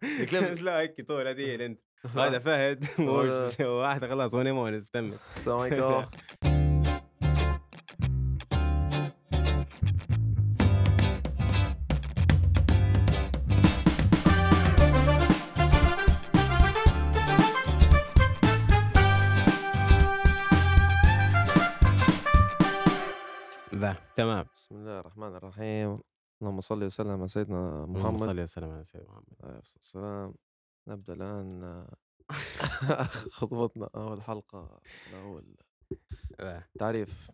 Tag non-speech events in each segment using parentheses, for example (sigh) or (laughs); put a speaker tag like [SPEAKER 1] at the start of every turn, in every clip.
[SPEAKER 1] (laughs) لا هيك طول هدية انت هذا فهد (laughs)
[SPEAKER 2] هذا-
[SPEAKER 1] واحد خلاص وني مونس تمت
[SPEAKER 2] السلام عليكم. (laughs)
[SPEAKER 1] تمام.
[SPEAKER 2] بسم الله الرحمن الرحيم. اللهم صل وسلم على سيدنا
[SPEAKER 1] اللهم
[SPEAKER 2] محمد.
[SPEAKER 1] صل وسلم على سيدنا محمد.
[SPEAKER 2] عليه الصلاة والسلام. نبدأ الآن (laughs) (laughs) خطبتنا أول حلقة
[SPEAKER 1] با.
[SPEAKER 2] تعريف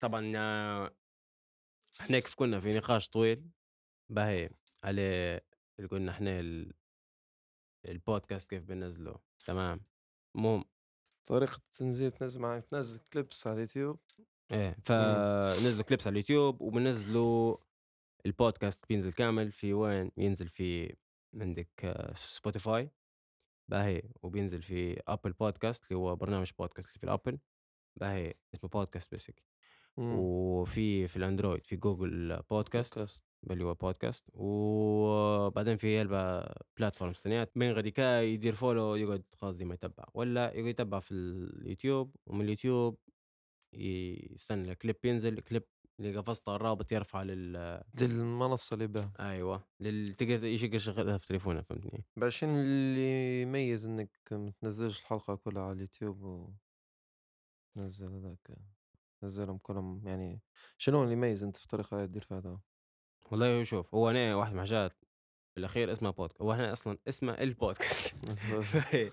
[SPEAKER 1] طبعا آه، إحنا كيف كنا في نقاش طويل. باهي على اللي قلنا إحنا ال... البودكاست كيف بننزله. تمام. المهم
[SPEAKER 2] طريقة تنزيل تنزل معك تنزل كليبس على اليوتيوب.
[SPEAKER 1] إيه فنزلوا clips على اليوتيوب وبنزلوا البودكاست بينزل كامل في وين؟ ينزل في عندك آه، Spotify باهي وبينزل في Apple Podcasts اللي هو برنامج بودكاست اللي في ال Apple باهي اسمه podcast basic
[SPEAKER 2] مم.
[SPEAKER 1] وفي في ال Android في Google Podcasts
[SPEAKER 2] podcast
[SPEAKER 1] اللي هو بودكاست وبعدين في هلبا platform ثانيات من غادي كا يدير follow يقعد قصدي ما يتبع. ولا يقعد يتبع في اليوتيوب ومن اليوتيوب يستنى الكليب ينزل الكليب اللي قفزته الرابط يرفع لل
[SPEAKER 2] للمنصة اللي بها.
[SPEAKER 1] أيوه لل تقدر يشق يشغلها في تليفونه فهمتني؟
[SPEAKER 2] شنو اللي يميز إنك ما تنزلش الحلقة كلها على اليوتيوب و تنزل هذاك تنزلهم كلهم يعني شنو اللي يميز أنت في الطريقة اللي تدير فيها هذا؟
[SPEAKER 1] والله شوف هو أنا واحد من الحاجات بالاخير اسمها بودكاست هو إحنا أصلا اسمه البودكاست. (laughs) (laughs)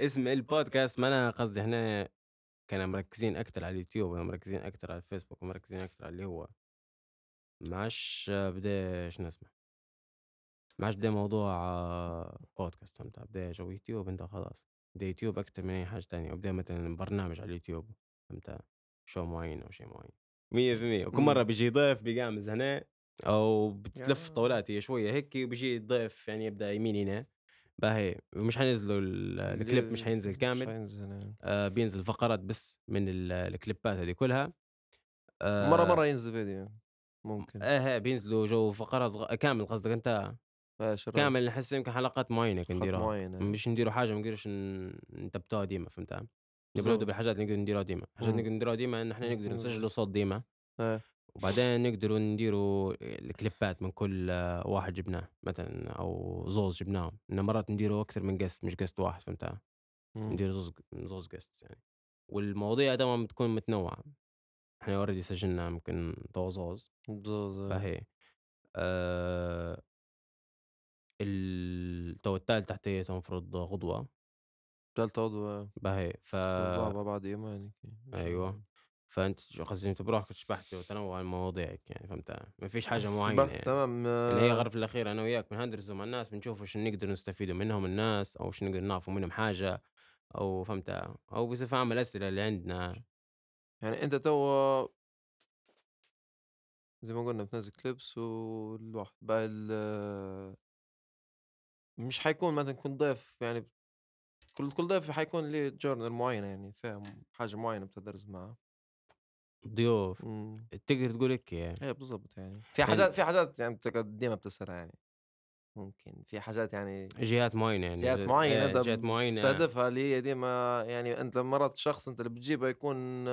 [SPEAKER 1] اسم البودكاست ما أنا قصدي إحنا كنا مركزين أكثر على اليوتيوب ومركزين أكثر على الفيسبوك ومركزين أكثر على اللي هو ما عادش بدا شنو اسمه؟ ما عادش بدا موضوع آه، بودكاست فهمت بدا جو يوتيوب انت خلاص بدا يوتيوب أكثر من أي حاجة تانية وبدا مثلا برنامج على اليوتيوب فهمت show معين أو شيء معين. مية في المية وكل
[SPEAKER 2] مم.
[SPEAKER 1] مرة بيجي ضيف بيقامز هنا أو بتلف
[SPEAKER 2] يا-
[SPEAKER 1] طولات هي شوية هيك وبيجي الضيف يعني يبدأ يمين هنا. باهي مش حينزلوا ال- الكليب مش حينزل
[SPEAKER 2] مش
[SPEAKER 1] كامل
[SPEAKER 2] حينزل يعني.
[SPEAKER 1] آه بينزل فقرات بس من ال- clipات هذه كلها آه
[SPEAKER 2] مرة مرة ينزل فيديو ممكن
[SPEAKER 1] إيه إيه، بينزلوا جو فقرات صغ... كامل قصدك
[SPEAKER 2] أنت.
[SPEAKER 1] كامل نحس يمكن حلقات معينة
[SPEAKER 2] خط
[SPEAKER 1] كنديروها
[SPEAKER 2] معين آه.
[SPEAKER 1] مش نديروا حاجة ما نقدرش ن- نثبتوها ديما فهمت نبي
[SPEAKER 2] بالضبط.
[SPEAKER 1] نبدا بالحاجات اللي نقدر نديروها ديما حاجات
[SPEAKER 2] مم.
[SPEAKER 1] نقدر نديروها ديما إن إحنا نقدر. نسجلوا صوت ديما
[SPEAKER 2] آه.
[SPEAKER 1] وبعدين نقدروا نديروا ال clipات من كل واحد جبناه مثلا أو زوز جبناهم. ان مرات نديروا أكثر من guest مش guest واحد فهمت؟
[SPEAKER 2] مم.
[SPEAKER 1] ندير زوز زوز guest يعني. والمواضيع دائما بتكون متنوعة. إحنا already سجلنا يمكن تو زوز.
[SPEAKER 2] بالضبط.
[SPEAKER 1] فهي ال- تو التالت تحتيته المفروض غدوة.
[SPEAKER 2] ثالث عضو
[SPEAKER 1] باهي ف
[SPEAKER 2] بعد يومين
[SPEAKER 1] أيوه. فأنت قصدي أنت بروحك شبحت وتنوع مواضيعك يعني فهمت؟ ما فيش حاجة (laughs) معينة
[SPEAKER 2] بح-
[SPEAKER 1] يعني.
[SPEAKER 2] تمام
[SPEAKER 1] يعني هي
[SPEAKER 2] آه،
[SPEAKER 1] غرف الأخير أنا وياك بنهندرسوا مع الناس بنشوف شو نقدر نستفيدوا منهم الناس أو شو نقدر نعرفوا منهم حاجة أو فهمت؟ أو بصفة عامة الأسئلة اللي عندنا.
[SPEAKER 2] يعني أنت تو زي ما قلنا بتنزل كليبس والواحد بقى ال مش حيكون مثلا كنت ضيف يعني كل كل ضيف حيكون ليه جورنال معينة يعني فاهم؟ حاجة معينة بتدرس معاه.
[SPEAKER 1] ضيوف
[SPEAKER 2] مم.
[SPEAKER 1] تقدر تقول هيك يعني
[SPEAKER 2] إيه بالضبط يعني. في حاجات في حاجات يعني ديما بتسألها يعني. ممكن في حاجات يعني
[SPEAKER 1] جهات معينة يعني
[SPEAKER 2] جهات معينة
[SPEAKER 1] إيه، جهات معينة.
[SPEAKER 2] تستهدفها اللي هي ديما يعني أنت مرات الشخص أنت اللي بتجيبه يكون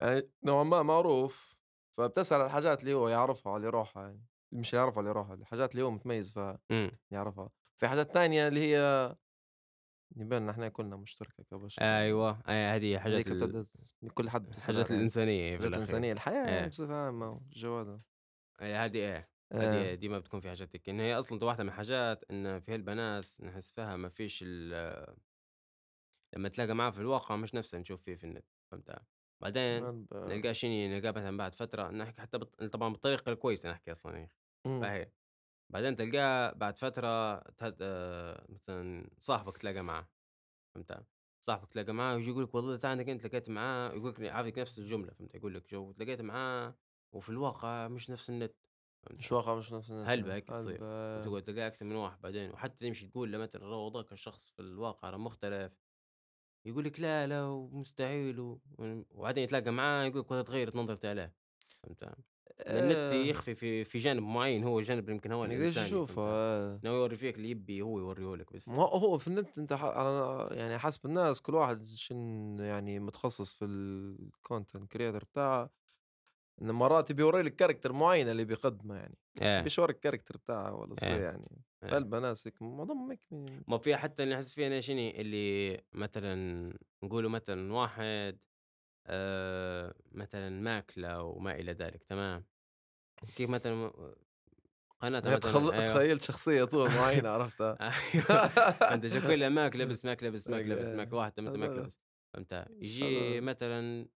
[SPEAKER 2] يعني نوعا ما معروف فبتسأل على الحاجات اللي هو يعرفها على روحها يعني. مش يعرفها اللي روحها الحاجات اللي هو متميز فيها
[SPEAKER 1] إمم.
[SPEAKER 2] يعرفها. في حاجات تانية اللي هي يبان إن إحنا كلنا مشتركة كبشر
[SPEAKER 1] أيوه أي هذه حاجات
[SPEAKER 2] هذيك
[SPEAKER 1] ال...
[SPEAKER 2] كل حد (laughs)
[SPEAKER 1] حاجات
[SPEAKER 2] عليها.
[SPEAKER 1] الإنسانية في الأخير
[SPEAKER 2] الإنسانية الحياة
[SPEAKER 1] إيه.
[SPEAKER 2] يعني بصفة عامة الجواد هذا.
[SPEAKER 1] إيه، هذه إيه
[SPEAKER 2] آه،
[SPEAKER 1] هذه ديما بتكون في حاجات هيك إن هي أصلا واحدة من الحاجات إن في هالبناس نحس فيها ما فيش ال- لما تلاقى معاه في الواقع مش نفسه نشوف فيه في النت فهمت بعدين نلقاه شيني نلقاه مثلا بعد فترة نحكي حتى بط... طبعا بالطريقة الكويسة نحكي أصلا هيك
[SPEAKER 2] مم.
[SPEAKER 1] فهي بعدين تلقاه بعد فترة تهد... آه، مثلا صاحبك تلاقى معاه فهمت صاحبك تلاقى معاه ويجي يقول لك والله تعال انك انت لقيت معاه يقول لك عارف نفس الجملة فهمت يقول لك جو تلاقيت معاه وفي الواقع مش نفس النت فهمت؟
[SPEAKER 2] مش واقع مش نفس الناس
[SPEAKER 1] هلبة
[SPEAKER 2] يعني.
[SPEAKER 1] هيك تصير.
[SPEAKER 2] هلبة.
[SPEAKER 1] وتقعد تلاقي أكثر من واحد بعدين وحتى تمشي تقول له مثلا رو ذاك الشخص في الواقع راه مختلف يقول لك لا لا ومستحيل و... وبعدين يتلاقى معاه يقول لك والله تغيرت نظرتي عليه فهمت النت
[SPEAKER 2] آآ
[SPEAKER 1] يخفي في في جانب معين هو اللي يمكن هو
[SPEAKER 2] ما يشوفها
[SPEAKER 1] فهمت؟
[SPEAKER 2] آه.
[SPEAKER 1] يورّي فيك اللي يبي هو يوريه لك بس.
[SPEAKER 2] ما هو في النت على يعني حسب الناس كل واحد شن يعني متخصص في الcontent creator بتاعه، إنه مرات يبي يورّي لك character معينة اللي بيقدمه يعني،
[SPEAKER 1] إيه،
[SPEAKER 2] يبيش يورّيك الcharacter بتاعه الأصلية
[SPEAKER 1] إيه،
[SPEAKER 2] يعني،
[SPEAKER 1] إيه.
[SPEAKER 2] غالبًا ناس هيك معظمهم هيك
[SPEAKER 1] ما في حتى اللي نحس فيه أنا شنو اللي مثلًا نقولوا مثلًا واحد آآ مثلًا ماكلة وما إلى ذلك تمام؟ كيف مثلًا م قناة مثلًا أيوه.
[SPEAKER 2] تخيّلت شخصية طول معينة عرفتها؟ (laughs)
[SPEAKER 1] أيوه. (laughs) فأنت شوف كلها ماك لبس، ماك لبس، ماك لبس، ماك
[SPEAKER 2] إيه،
[SPEAKER 1] واحدة مثل ماك
[SPEAKER 2] هذا
[SPEAKER 1] لبس، فهمت؟
[SPEAKER 2] ش
[SPEAKER 1] ييجي
[SPEAKER 2] هذا
[SPEAKER 1] مثلًا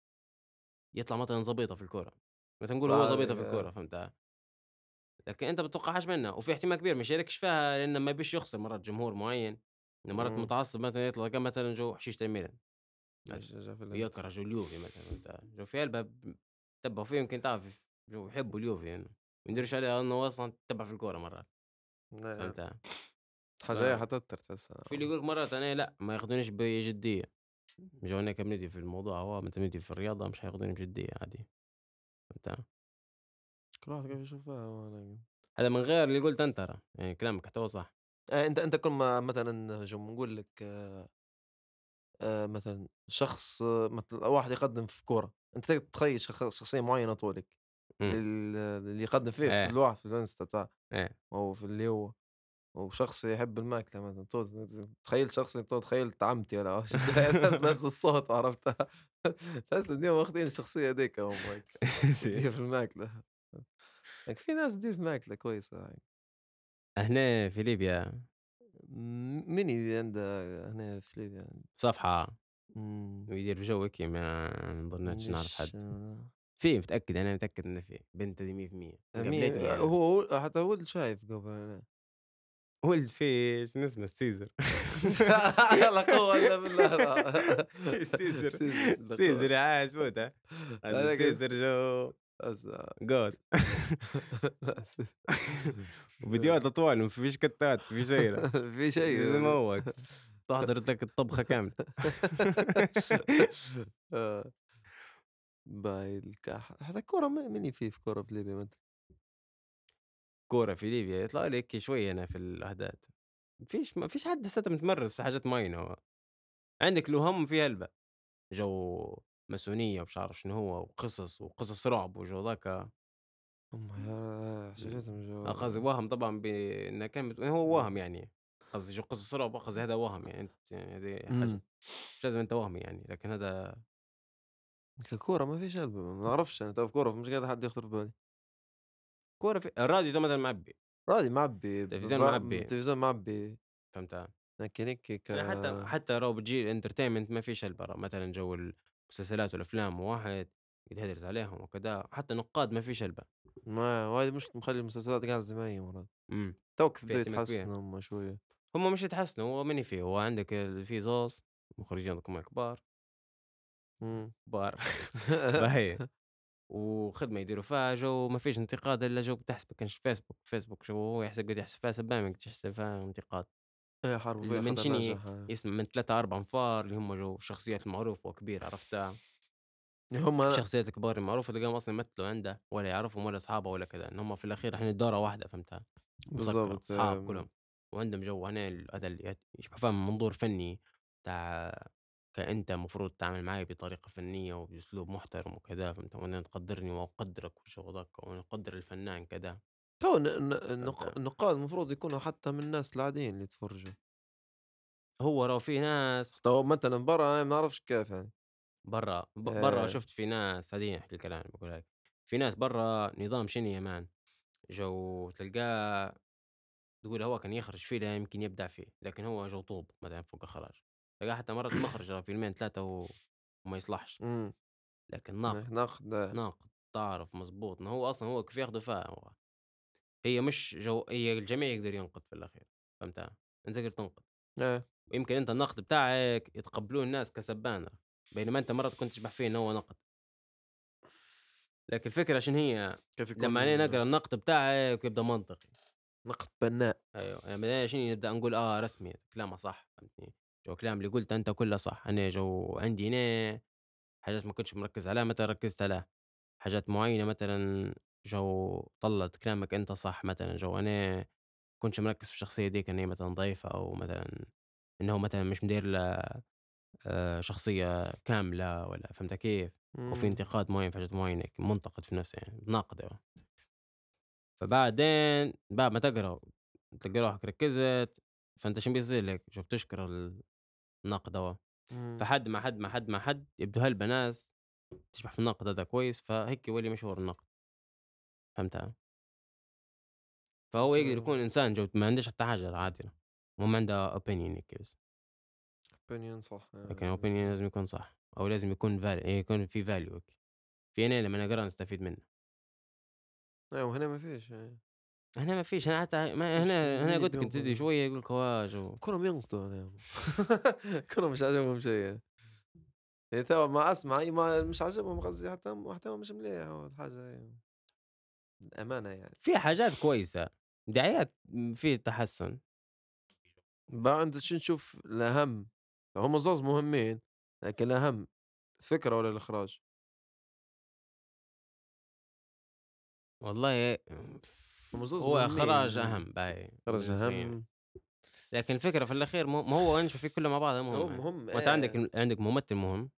[SPEAKER 1] يطلع مثلًا زبيطة في الكورة، مثلًا نقول هو زبيطة في
[SPEAKER 2] آه،
[SPEAKER 1] الكورة فهمت؟ لكن أنت ما تتوقعهاش منه، وفي احتمال كبير ما يشاركش فيها لإنه ما يبيش يخسر مرات جمهور معين، مرات
[SPEAKER 2] إمم،
[SPEAKER 1] متعصب مثلًا يطلع مثلًا جو حشيش الميلان
[SPEAKER 2] في
[SPEAKER 1] ويكره جو اليوفي مثلًا؟ جو في قلبه ب تبعوا فيه يمكن تعرف جو يحبوا اليوفي يعني، ما يديروش عليه إنه هو أصلًا تبع في الكورة مرات. فهمت؟ ف
[SPEAKER 2] حاجاية حتوتر تحسها،
[SPEAKER 1] وفي اللي يقول لك مرات أنا لأ ما ياخذونيش بجدية. جو هناك بندي في الموضوع هو متى بندي في الرياضة مش هياخدوني بجدية عادي. فهمت؟
[SPEAKER 2] كل واحد كيف يشوفها
[SPEAKER 1] هذا من غير اللي قلت أنت ترى يعني كلامك حتى هو صح.
[SPEAKER 2] آآ أنت أنت كل ما مثلًا جو نقول لك آآ مثلًا شخص آه، مثل واحد يقدّم في كورة، أنت تقدر تتخيّل شخ شخصية معيّنة طولك،
[SPEAKER 1] إمم،
[SPEAKER 2] ال اللي يقدّم فيه في
[SPEAKER 1] إيه،
[SPEAKER 2] الواحد في الإنستا بتاعه
[SPEAKER 1] إيه
[SPEAKER 2] أو في اللي هو وشخص يحب الماكلة مثلًا تو تخيّل شخص تو تخيّلت عمتي والّا (laughs) نفس الصوت عرفتها تحس إنهم واخدين الشخصية هاذيك هم هيك يدير في الماكلة، لكن (laughs) في ناس تدير في الماكلة كويسة يعني،
[SPEAKER 1] هنا في ليبيا.
[SPEAKER 2] م مين عندها هنا في ليبيا؟
[SPEAKER 1] صفحة.
[SPEAKER 2] إمم،
[SPEAKER 1] ويدير جو هيك ما نظنيتش نعرف
[SPEAKER 2] مش
[SPEAKER 1] حد في متأكد أنا متأكد إنه في بنت هذه 100%
[SPEAKER 2] مين
[SPEAKER 1] وقابلتني أنا
[SPEAKER 2] هو حتى ولد شايف قبل أنا
[SPEAKER 1] ولد في شنو اسمه سيزر. (laughs)
[SPEAKER 2] لا قوة إلا بالله (laughs)
[SPEAKER 1] سيزر.
[SPEAKER 2] لا
[SPEAKER 1] سيزر
[SPEAKER 2] قوة.
[SPEAKER 1] عاش فوته هذا
[SPEAKER 2] هذاك
[SPEAKER 1] سيزر جو. جود وفيديوهات أطول ما فيش كتات ما في شيء
[SPEAKER 2] في
[SPEAKER 1] زي ما
[SPEAKER 2] شيء
[SPEAKER 1] هو تحضر لك الطبخة كاملة
[SPEAKER 2] آه، باهي الكح حتى الكورة م مين في في كورة في ليبيا مثلًا؟
[SPEAKER 1] كورة في ليبيا يطلع لي هيك شوية أنا في الأحداث ما فيش ما فيش حد لساته متمرس في حاجات معينة هو عندك له هم في هلبة جو ماسونية ومش عارف شنو هو وقصص وقصص رعب وجو ذاك.
[SPEAKER 2] يا جو
[SPEAKER 1] قصدي وهم طبعا بأنه كان هو وهم يعني. قصدي جو قصص رعب قصدي هذا وهم يعني أنت يعني هذه حاجة. مش لازم أنت وهمي يعني لكن هذا
[SPEAKER 2] ككورة ما فيش ما نعرفش أنا تو في كورة مش قادر حد يخطر في بالي،
[SPEAKER 1] كورة في الراديو ده مثلا معبي.
[SPEAKER 2] عادي معبي ب
[SPEAKER 1] التلفزيون
[SPEAKER 2] ب
[SPEAKER 1] معبي.
[SPEAKER 2] التلفزيون معبي.
[SPEAKER 1] فهمت.
[SPEAKER 2] لكن هيك ك
[SPEAKER 1] حتى حتى لو بتجي ال entertainment ما فيش هلبا مثلًا جو المسلسلات والأفلام واحد يتهدرس عليهم وكذا، حتى نقاد ما فيش هلبا،
[SPEAKER 2] ما وهذه مشكلة مخلّي المسلسلات قاعدة زي ما هي مرات،
[SPEAKER 1] إمم،
[SPEAKER 2] توك
[SPEAKER 1] في كبير،
[SPEAKER 2] يتحسنوا هم شوية،
[SPEAKER 1] هم مش يتحسنوا هو ماني فيه، هو عندك في زوز مخرجين كبار،
[SPEAKER 2] إمم.
[SPEAKER 1] كبار. (laughs) (laughs) فهي وخدمة يديروا فيها جو ما فيش انتقاد إلا جو بتحسبه كانش فيسبوك، فيسبوك جو هو يحسب قد يحسب فيها سبامة قد يحسب فيها انتقاد،
[SPEAKER 2] إيه حرب
[SPEAKER 1] من شني. يسمع من 3، 4 أنفار اللي هم جو الشخصيات المعروفة وكبيرة عرفتها.
[SPEAKER 2] هم أنا
[SPEAKER 1] الشخصيات الكبار المعروفة تلقاهم أصلًا يمثلوا عنده ولا يعرفهم ولا أصحابه ولا كذا، إن هم في الأخير رايحين الدورة واحدة فهمتها؟
[SPEAKER 2] بالضبط
[SPEAKER 1] أصحاب
[SPEAKER 2] آمم،
[SPEAKER 1] كلهم، وعندهم جو هنا هذا فيها من منظور فني بتاع كأنت المفروض تتعامل معي بطريقة فنية وبأسلوب محترم وكذا فهمت؟ وإن تقدّرني وأقدّرك والشغل ذاك وأنا أقدّر الفنان كذا
[SPEAKER 2] تو
[SPEAKER 1] فهمت؟
[SPEAKER 2] النقاد المفروض يكونوا حتى من الناس العاديين اللي يتفرجوا،
[SPEAKER 1] هو راهو في ناس
[SPEAKER 2] تو مثلًا برا أنا ما نعرفش كيف يعني.
[SPEAKER 1] برّا ب برّا
[SPEAKER 2] آآ،
[SPEAKER 1] شُفت في ناس هادي نحكي لك الآن باقولها لك، في ناس برّا نظام شنو يا man، جو تلقاه تقول هو كان يخرج فيه ده يمكن يبدع فيه، لكن هو جو top مثلًا فوق الإخراج، تلقاه حتى مرات (coughs) مخرج له فيلمين 3 و وما يصلحش،
[SPEAKER 2] إمم،
[SPEAKER 1] لكن ناقد،
[SPEAKER 2] نقد آه،
[SPEAKER 1] ناقد تعرف مضبوط، ما هو أصلًا هو كيف ياخده فيها هو، هي مش جو هي الجميع يقدر ينقد في الأخير، فهمت؟ أنت تقدر تنقد،
[SPEAKER 2] إيه.
[SPEAKER 1] ويمكن أنت النقد بتاعك يتقبلوه الناس كسبانة، بينما أنت مرات كنت تشبح فيه إن هو نقد، لكن الفكرة شنو هي؟
[SPEAKER 2] كيف
[SPEAKER 1] لمّا أنا
[SPEAKER 2] يكون
[SPEAKER 1] نقرأ النقد بتاعك يبدأ منطقي.
[SPEAKER 2] نقد بناء،
[SPEAKER 1] أيوه، يعني بدأنا شنو نبدأ نقول آه رسمي كلامه صح فهمتني، جو الكلام اللي قُلته أنت كله صح، أنا جو عندي هنا حاجات ما كنتش مركّز عليها مثلًا ركّزت عليها، حاجات معيّنة مثلًا جو طلّعت كلامك أنت صح مثلًا، جو أنا كنتش مركّز في الشخصية ديك إن هي مثلًا ضعيفة أو مثلًا هو مثلًا مش مدير لها آآ شخصية كاملة والّا فهمت كيف؟ أو في
[SPEAKER 2] إمم،
[SPEAKER 1] انتقاد معيّن في حاجات معيّنة هيك منتقد في نفسه يعني ناقد أيوه. فبعدين بعد ما تقرأ تلقى روحك ركزت، فأنت شنو بيصير لك؟ شو بتشكر ال الناقد أهو،
[SPEAKER 2] إمم،
[SPEAKER 1] فحد ما حد ما حد ما حد يبدو هلبة ناس تشبح في الناقد هذا كويس، فهيك يولي مشهور الناقد، فهمتها؟ فهو يقدر
[SPEAKER 2] آه.
[SPEAKER 1] يكون إنسان جو ما عندوش حتى حاجة عادي، المهم عنده opinion هيك بس،
[SPEAKER 2] opinion صح
[SPEAKER 1] لكن opinion
[SPEAKER 2] يعني
[SPEAKER 1] لازم يكون صح أو لازم يكون val يكون في value هيك، في أنا لمّا نقرا نستفيد منه.
[SPEAKER 2] أيوه وهنا ما فيش يعني،
[SPEAKER 1] هنا ما فيش هنا حتى ما هنا هنا قلت لك
[SPEAKER 2] بينقد
[SPEAKER 1] شوية يقول لك هواج و
[SPEAKER 2] كلهم ينقدوا هنا (laughs) كلهم مش عاجبهم شيء. يعني توا ما أسمع أي ما مش عاجبهم قصدي حتى محتوى مش مليح هو الحاجة هي. الأمانة يعني.
[SPEAKER 1] في حاجات كويسة، دعايات في تحسُّن.
[SPEAKER 2] بقى أنت شو نشوف الأهم؟ هم زوز مهمين لكن الأهم الفكرة والّا الإخراج؟
[SPEAKER 1] والله
[SPEAKER 2] هم زوز
[SPEAKER 1] هو
[SPEAKER 2] مهمين
[SPEAKER 1] أهم باهي
[SPEAKER 2] إخراج
[SPEAKER 1] بالنسبة لي،
[SPEAKER 2] أهم.
[SPEAKER 1] لكن الفكرة في الأخير ما ما هو أنشوف في كله مع
[SPEAKER 2] هو
[SPEAKER 1] مهمة،
[SPEAKER 2] مهم
[SPEAKER 1] ما أنت عندك
[SPEAKER 2] إيه
[SPEAKER 1] ال عندك ممثل مهم،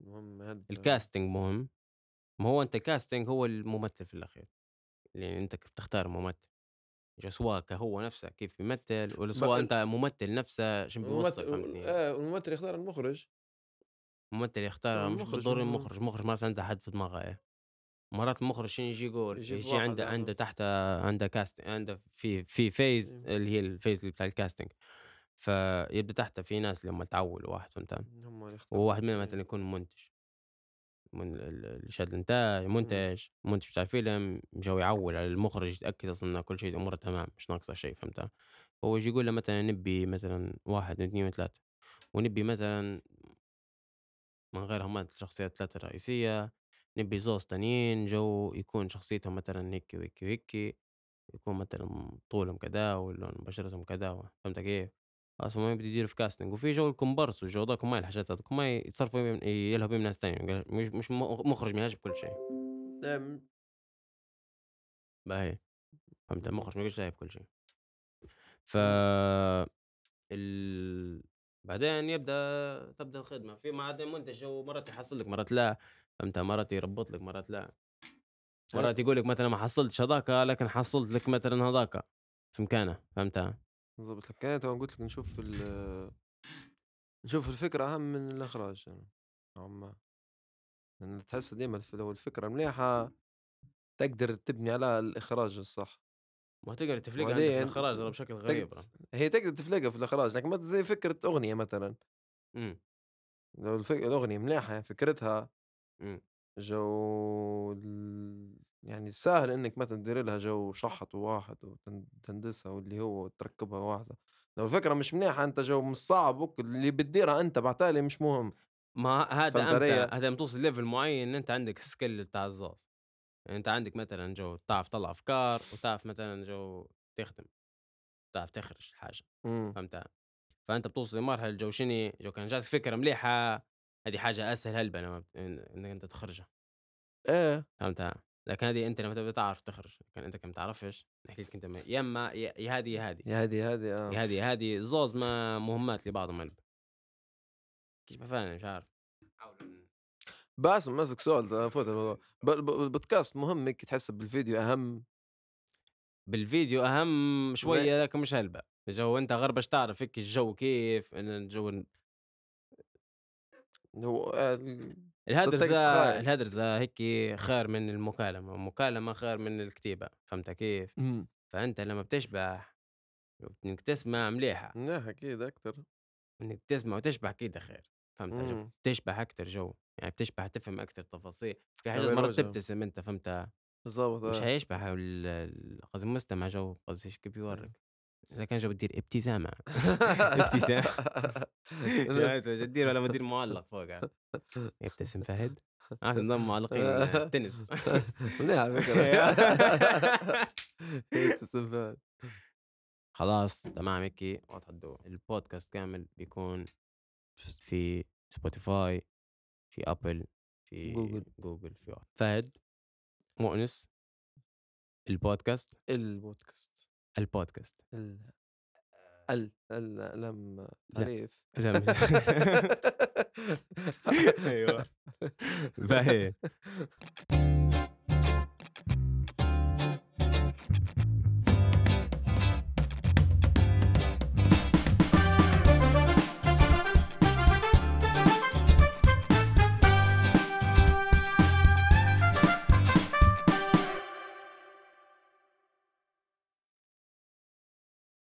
[SPEAKER 2] مهم
[SPEAKER 1] الcasting مهم، ما هو أنت الcasting هو الممثل في الأخير، يعني أنت كيف تختار الممثل، ج سواء كهو نفسه كيف بيمثل؟ والّا
[SPEAKER 2] ب
[SPEAKER 1] سواء أنت ممثل نفسه شنو بيوصّل
[SPEAKER 2] الممثل
[SPEAKER 1] فهمتني؟
[SPEAKER 2] آه الممثل يختار المخرج.
[SPEAKER 1] الممثل يختار مش
[SPEAKER 2] المخرج
[SPEAKER 1] بالضروري المخرج، المخرج مرات عنده حد في دماغه إيه. مرات المخرج شنو يجي يقول، يجي عنده
[SPEAKER 2] آه
[SPEAKER 1] عنده تحت عنده cast عنده في في phase
[SPEAKER 2] إيه،
[SPEAKER 1] اللي هي الphase بتاع الcasting. فيبدأ تحته في ناس اللي هم تعوّلوا واحد فهمت،
[SPEAKER 2] اللي
[SPEAKER 1] وواحد منهم مثلًا
[SPEAKER 2] إيه،
[SPEAKER 1] يكون منتج، من ال اللي شاد
[SPEAKER 2] إمم،
[SPEAKER 1] منتج، المنتج بتاع الفيلم جو يعوّل على المخرج يتأكد أصلًا إن كل شيء أموره تمام مش ناقصة شيء فهمت، هو ييجي يقول له مثلًا نبي مثلًا 1، 2، 3 ونبي مثلًا من غير هم الشخصيات ال3 الرئيسية، نبي زوز تانيين جو يكون شخصيتهم مثلًا هيك وهيك وهيك. يكون مثلًا طولهم كذا ولون بشرتهم كذا فهمت كيف؟ خلاص هم بده يديروا في casting. وفي جو الكومبارس والجو ذاك وما الحاجات هاذوك ما يتصرفوا يلهوا بيهم ناس تانية مش مش مخرج ما يعجب كل شيء.
[SPEAKER 2] آمم،
[SPEAKER 1] باهي. فهمت؟ المخرج ما يلعب كل شيء. ف ال بعدين يبدأ تبدأ الخدمة. في ما عاد المنتج هو مرات يحصل لك مرات لا. فهمت؟ مرات يربط لك مرات لا.
[SPEAKER 2] ه
[SPEAKER 1] مرات يقول لك مثلًا ما حصلتش هذاك لكن حصلت لك مثلًا هذاك في مكانه. فهمت؟
[SPEAKER 2] بالضبط. لك أنا قُلت لك نشوف ال نشوف الفكرة أهم من الإخراج يعني نوعًا ما، لأن تحس ديما الف لو الفكرة مليحة تقدر تبني عليها الإخراج الصح،
[SPEAKER 1] ما تقدر تفلقها في الإخراج ترى بشكل غريب.
[SPEAKER 2] هي تقدر تفلقها في الإخراج لكن مثلًا زي فكرة أغنية مثلًا،
[SPEAKER 1] إمم،
[SPEAKER 2] لو الف الأغنية مليحة فكرتها
[SPEAKER 1] إمم.
[SPEAKER 2] جو ال يعني سهل إنِّك مثلًا تديري لها جو شحط وواحد وتن تندسها واللي هو تركّبها واحدة، لو الفكرة مش مليحة أنت جو الصعب وك اللي بتديرها أنت بعتالي مش مهم،
[SPEAKER 1] ما هذا
[SPEAKER 2] فهمت؟ علي؟
[SPEAKER 1] هذا لمّا توصل level معين أنت عندك skill بتاع الزاز، يعني أنت عندك مثلًا جو تعرف تطلّع أفكار، وتعرف مثلًا جو تخدم، تعرف تخرج الحاجة،
[SPEAKER 2] إمم،
[SPEAKER 1] فهمت؟ فأنت بتوصل لمرحلة جو شنو، جو كان جاتك فكرة مليحة هذه حاجة أسهل هلبة إنك أنت تخرجها،
[SPEAKER 2] إيه،
[SPEAKER 1] فهمت؟ لكن هذه أنت لمّا تبدا تعرف تخرج، لكن أنت كما تعرفش نحكي لك أنت م يا إما يا يا هذه يا هذه،
[SPEAKER 2] يا هادي هادي آه،
[SPEAKER 1] يا هذه يا هذه الزوز ما مهمات لبعضهم هلبة، كيف فاهم مش عارف.
[SPEAKER 2] باسم ماسك سؤال ت فوت الموضوع. البودكاست مهم هيك تحس بالفيديو أهم؟
[SPEAKER 1] بالفيديو أهم
[SPEAKER 2] ما
[SPEAKER 1] شوية لكن مش هلبة، جو أنت غير تعرف هيك الجو كيف الجو
[SPEAKER 2] هو ال
[SPEAKER 1] الهدرزة الهدرزة هيكي خير من المكالمة، المكالمة خير من الكتيبة، فهمت كيف؟
[SPEAKER 2] إمم،
[SPEAKER 1] فأنت لمّا بتشبح إنك تسمع مليحة،
[SPEAKER 2] منيح أكيد أكتر،
[SPEAKER 1] إنك تسمع وتشبح أكيد خير، فهمت؟
[SPEAKER 2] إمم،
[SPEAKER 1] تشبح أكتر جو، يعني بتشبح تفهم أكتر تفاصيل، في حاجات مرات تبتسم أنت فهمت؟
[SPEAKER 2] بالضبط
[SPEAKER 1] مش
[SPEAKER 2] آه.
[SPEAKER 1] حيشبح ال قصدي المستمع جو قصدي كيف بيورّك، إذا كان جو بتدير ابتسامة. ابتسام يا
[SPEAKER 2] الناس
[SPEAKER 1] أنت بدك تدير والّا مدير معلّق فوقها؟ يبتسم فهد؟ عارف نظام معلقين (laughs) التنس
[SPEAKER 2] منيح على فكرة؟ (laughs) (laughs) التسبّال
[SPEAKER 1] خلاص تمام هيك الضوء البودكاست كامل بيكون في Spotify في Apple في
[SPEAKER 2] Google.
[SPEAKER 1] Google في فهد مؤنس البودكاست،
[SPEAKER 2] البودكاست.
[SPEAKER 1] البودكاست.
[SPEAKER 2] ال ال ال لم تعريف
[SPEAKER 1] لأ مش (laughs) (laughs) أيوه. باهي. (laughs)